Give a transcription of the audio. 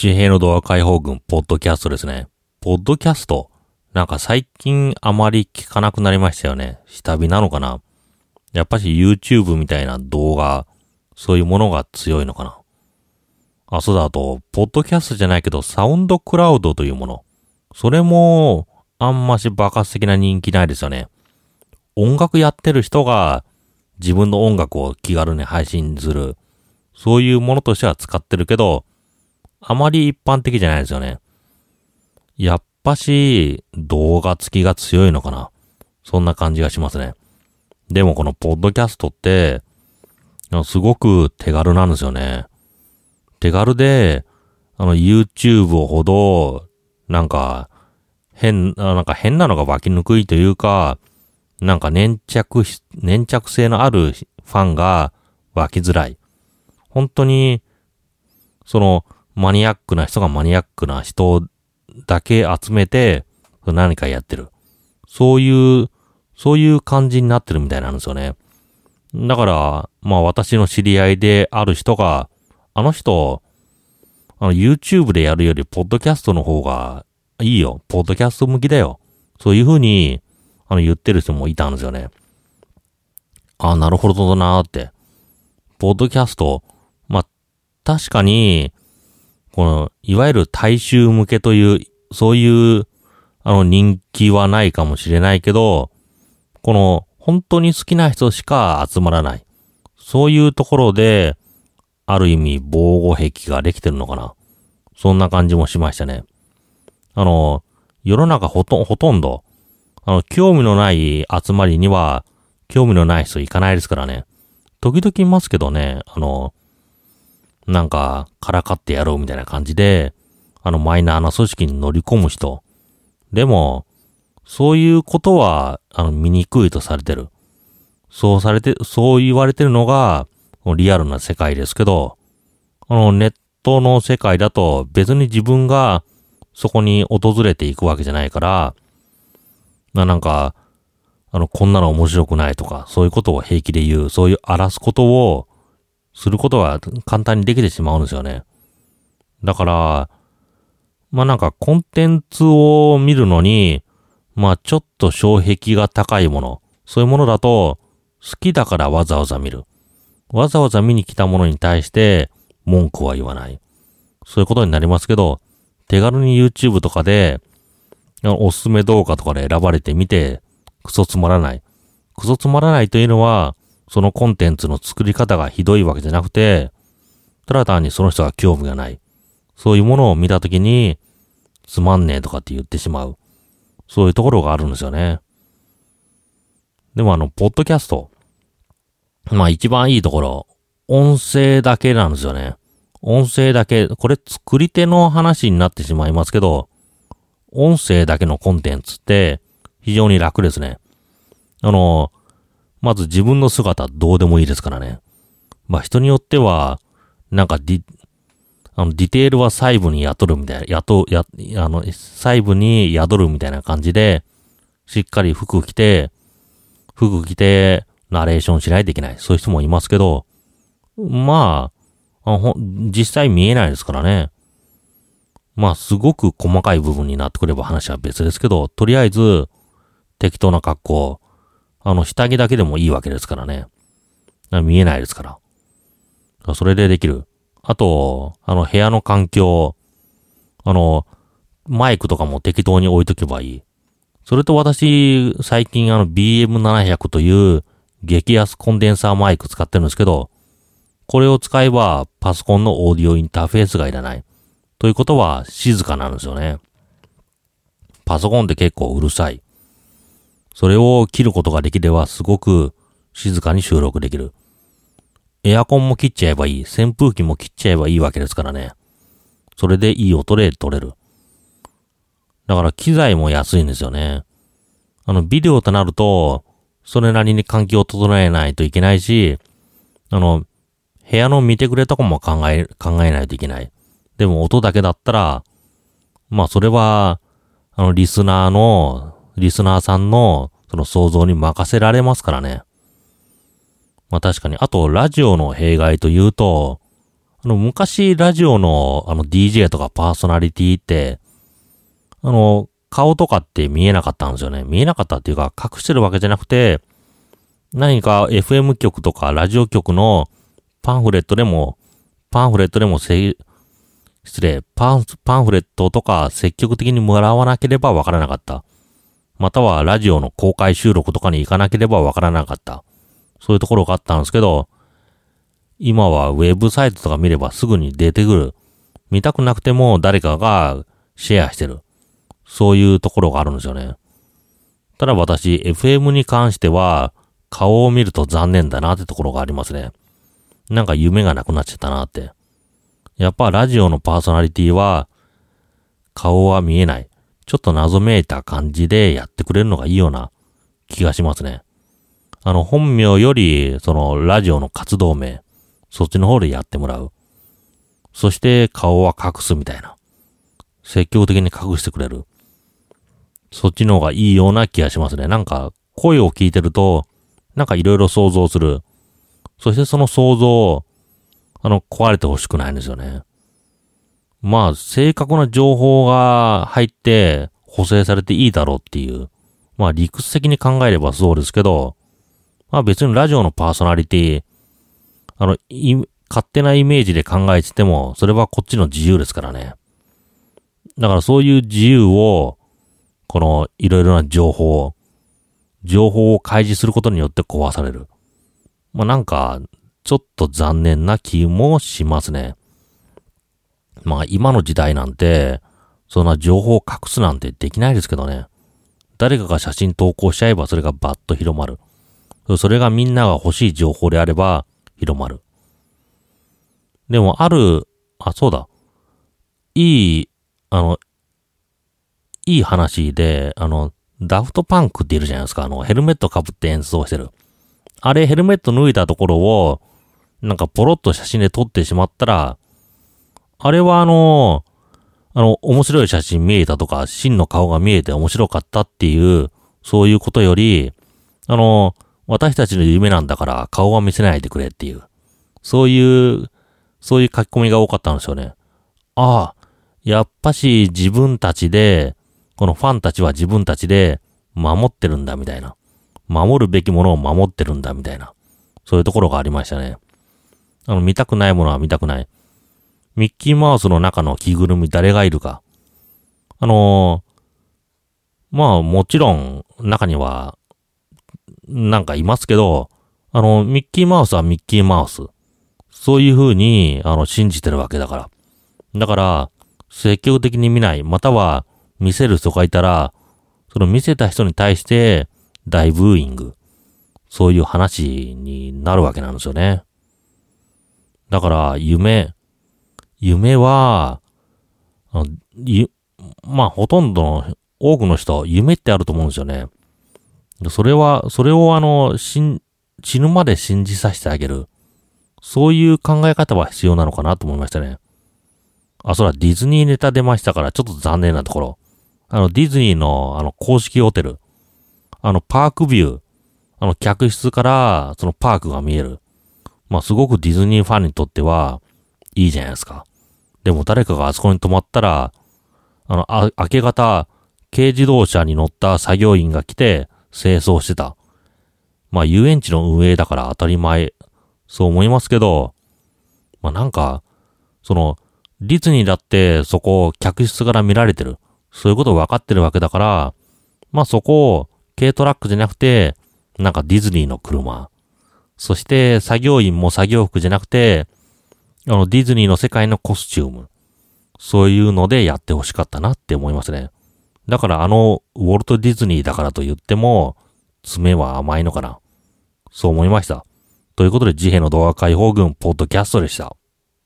地平の動画解放軍、ポッドキャストですね。ポッドキャスト？なんか最近あまり聞かなくなりましたよね。下火なのかな？やっぱし YouTube みたいな動画、そういうものが強いのかな？あ、そうだ、あと、ポッドキャストじゃないけど、サウンドクラウドというもの。それも、あんまし爆発的な人気ないですよね。音楽やってる人が自分の音楽を気軽に配信する。そういうものとしては使ってるけど、あまり一般的じゃないですよね。やっぱし、動画付きが強いのかな。そんな感じがしますね。でもこのポッドキャストって、すごく手軽なんですよね。手軽で、あの YouTube ほど、なんか、変、なんか変なのが湧きにくいというか、なんか粘着、粘着性のあるファンが湧きづらい。本当に、その、マニアックな人がマニアックな人だけ集めて、何かやってる。そういう、そういう感じになってるみたいなんですよね。だから、まあ私の知り合いである人が、あの人、あの YouTube でやるより、ポッドキャストの方がいいよ。ポッドキャスト向きだよ。そういう風に、あの言ってる人もいたんですよね。ああ、なるほどなーって。ポッドキャスト、まあ、確かに、この、いわゆる大衆向けという、そういう、あの、人気はないかもしれないけど、この、本当に好きな人しか集まらない。そういうところで、ある意味防護壁ができてるのかな。そんな感じもしましたね。あの、世の中ほと、ほとんど、あの、興味のない集まりには、興味のない人行かないですからね。時々いますけどね、あの、なんか、からかってやろうみたいな感じで、あの、マイナーな組織に乗り込む人。でも、そういうことは、あの、醜いとされてる。そうされて、そう言われてるのが、リアルな世界ですけど、あの、ネットの世界だと別に自分がそこに訪れていくわけじゃないから、ななんか、あの、こんなの面白くないとか、そういうことを平気で言う、そういう荒らすことをすることは簡単にできてしまうんですよね。だから、まあなんかコンテンツを見るのに、まあちょっと障壁が高いもの、そういうものだと、好きだからわざわざ見る。わざわざ見に来たものに対して文句は言わない。そういうことになりますけど、手軽に YouTube とかで、おすすめ動画とかで選ばれてみて、クソつまらない。クソつまらないというのは、そのコンテンツの作り方がひどいわけじゃなくて、ただ単にその人が興味がない。そういうものを見たときに、つまんねえとかって言ってしまう。そういうところがあるんですよね。でもあの、ポッドキャスト。まあ一番いいところ、音声だけなんですよね。音声だけ、これ作り手の話になってしまいますけど、音声だけのコンテンツって非常に楽ですね。あの、まず自分の姿どうでもいいですからね。まあ人によっては、なんかディ、あの、ディテールは細部に雇るみたいな、雇う、や、あの、細部に宿るみたいな感じで、しっかり服着て、服着て、ナレーションしないといけない。そういう人もいますけど、まあ、あほ実際見えないですからね。まあ、すごく細かい部分になってくれば話は別ですけど、とりあえず、適当な格好、あの、下着だけでもいいわけですからね。見えないですから。それでできる。あと、あの、部屋の環境、あの、マイクとかも適当に置いとけばいい。それと私、最近あの BM700 という激安コンデンサーマイク使ってるんですけど、これを使えばパソコンのオーディオインターフェースがいらない。ということは静かなんですよね。パソコンって結構うるさい。それを切ることができればすごく静かに収録できる。エアコンも切っちゃえばいい。扇風機も切っちゃえばいいわけですからね。それでいい音で撮れる。だから機材も安いんですよね。あの、ビデオとなると、それなりに環境を整えないといけないし、あの、部屋の見てくれとかも考え、考えないといけない。でも音だけだったら、まあそれは、あの、リスナーのリスナーさんのその想像に任せられますからね。まあ確かに。あと、ラジオの弊害というと、あの、昔ラジオのあの DJ とかパーソナリティって、あの、顔とかって見えなかったんですよね。見えなかったっていうか、隠してるわけじゃなくて、何か FM 局とかラジオ局のパンフレットでも、パンフレットでもせ、失礼、パン、パンフレットとか積極的にもらわなければわからなかった。またはラジオの公開収録とかに行かなければわからなかった。そういうところがあったんですけど、今はウェブサイトとか見ればすぐに出てくる。見たくなくても誰かがシェアしてる。そういうところがあるんですよね。ただ私、FM に関しては、顔を見ると残念だなってところがありますね。なんか夢がなくなっちゃったなって。やっぱラジオのパーソナリティは、顔は見えない。ちょっと謎めいた感じでやってくれるのがいいような気がしますね。あの、本名より、その、ラジオの活動名、そっちの方でやってもらう。そして顔は隠すみたいな。積極的に隠してくれる。そっちの方がいいような気がしますね。なんか、声を聞いてると、なんかいろいろ想像する。そしてその想像を、あの、壊れてほしくないんですよね。まあ、正確な情報が入って補正されていいだろうっていう。まあ、理屈的に考えればそうですけど、まあ別にラジオのパーソナリティ、あの、勝手なイメージで考えてても、それはこっちの自由ですからね。だからそういう自由を、このいろいろな情報、情報を開示することによって壊される。まあなんか、ちょっと残念な気もしますね。まあ今の時代なんて、そんな情報を隠すなんてできないですけどね。誰かが写真投稿しちゃえばそれがバッと広まる。それがみんなが欲しい情報であれば、広まる。でも、ある、あ、そうだ。いい、あの、いい話で、あの、ダフトパンクっているじゃないですか。あの、ヘルメット被って演奏してる。あれ、ヘルメット脱いだところを、なんかポロッと写真で撮ってしまったら、あれはあの、あの、面白い写真見えたとか、真の顔が見えて面白かったっていう、そういうことより、あの、私たちの夢なんだから顔は見せないでくれっていう、そういう、そういう書き込みが多かったんですよね。ああ、やっぱし自分たちで、このファンたちは自分たちで守ってるんだみたいな。守るべきものを守ってるんだみたいな。そういうところがありましたね。あの、見たくないものは見たくない。ミッキーマウスの中の着ぐるみ誰がいるか。あのー、まあもちろん中にはなんかいますけど、あの、ミッキーマウスはミッキーマウス。そういう風に、あの、信じてるわけだから。だから、積極的に見ない、または、見せる人がいたら、その見せた人に対して、大ブーイング。そういう話になるわけなんですよね。だから、夢、夢は、ゆまあ、ほとんどの、多くの人、夢ってあると思うんですよね。それは、それをあの、死ぬまで信じさせてあげる。そういう考え方は必要なのかなと思いましたね。あ、そら、ディズニーネタ出ましたから、ちょっと残念なところ。あの、ディズニーの、あの、公式ホテル。あの、パークビュー。あの、客室から、そのパークが見える。まあ、すごくディズニーファンにとっては、いいじゃないですか。でも、誰かがあそこに泊まったら、あの、あ、明け方、軽自動車に乗った作業員が来て、清掃してた。まあ遊園地の運営だから当たり前、そう思いますけど、まあなんか、その、ディズニーだってそこを客室から見られてる。そういうこと分かってるわけだから、まあそこを軽トラックじゃなくて、なんかディズニーの車。そして作業員も作業服じゃなくて、あのディズニーの世界のコスチューム。そういうのでやってほしかったなって思いますね。だからあの、ウォルト・ディズニーだからと言っても、爪は甘いのかな。そう思いました。ということで、自閉の動画解放軍ポッドキャストでした。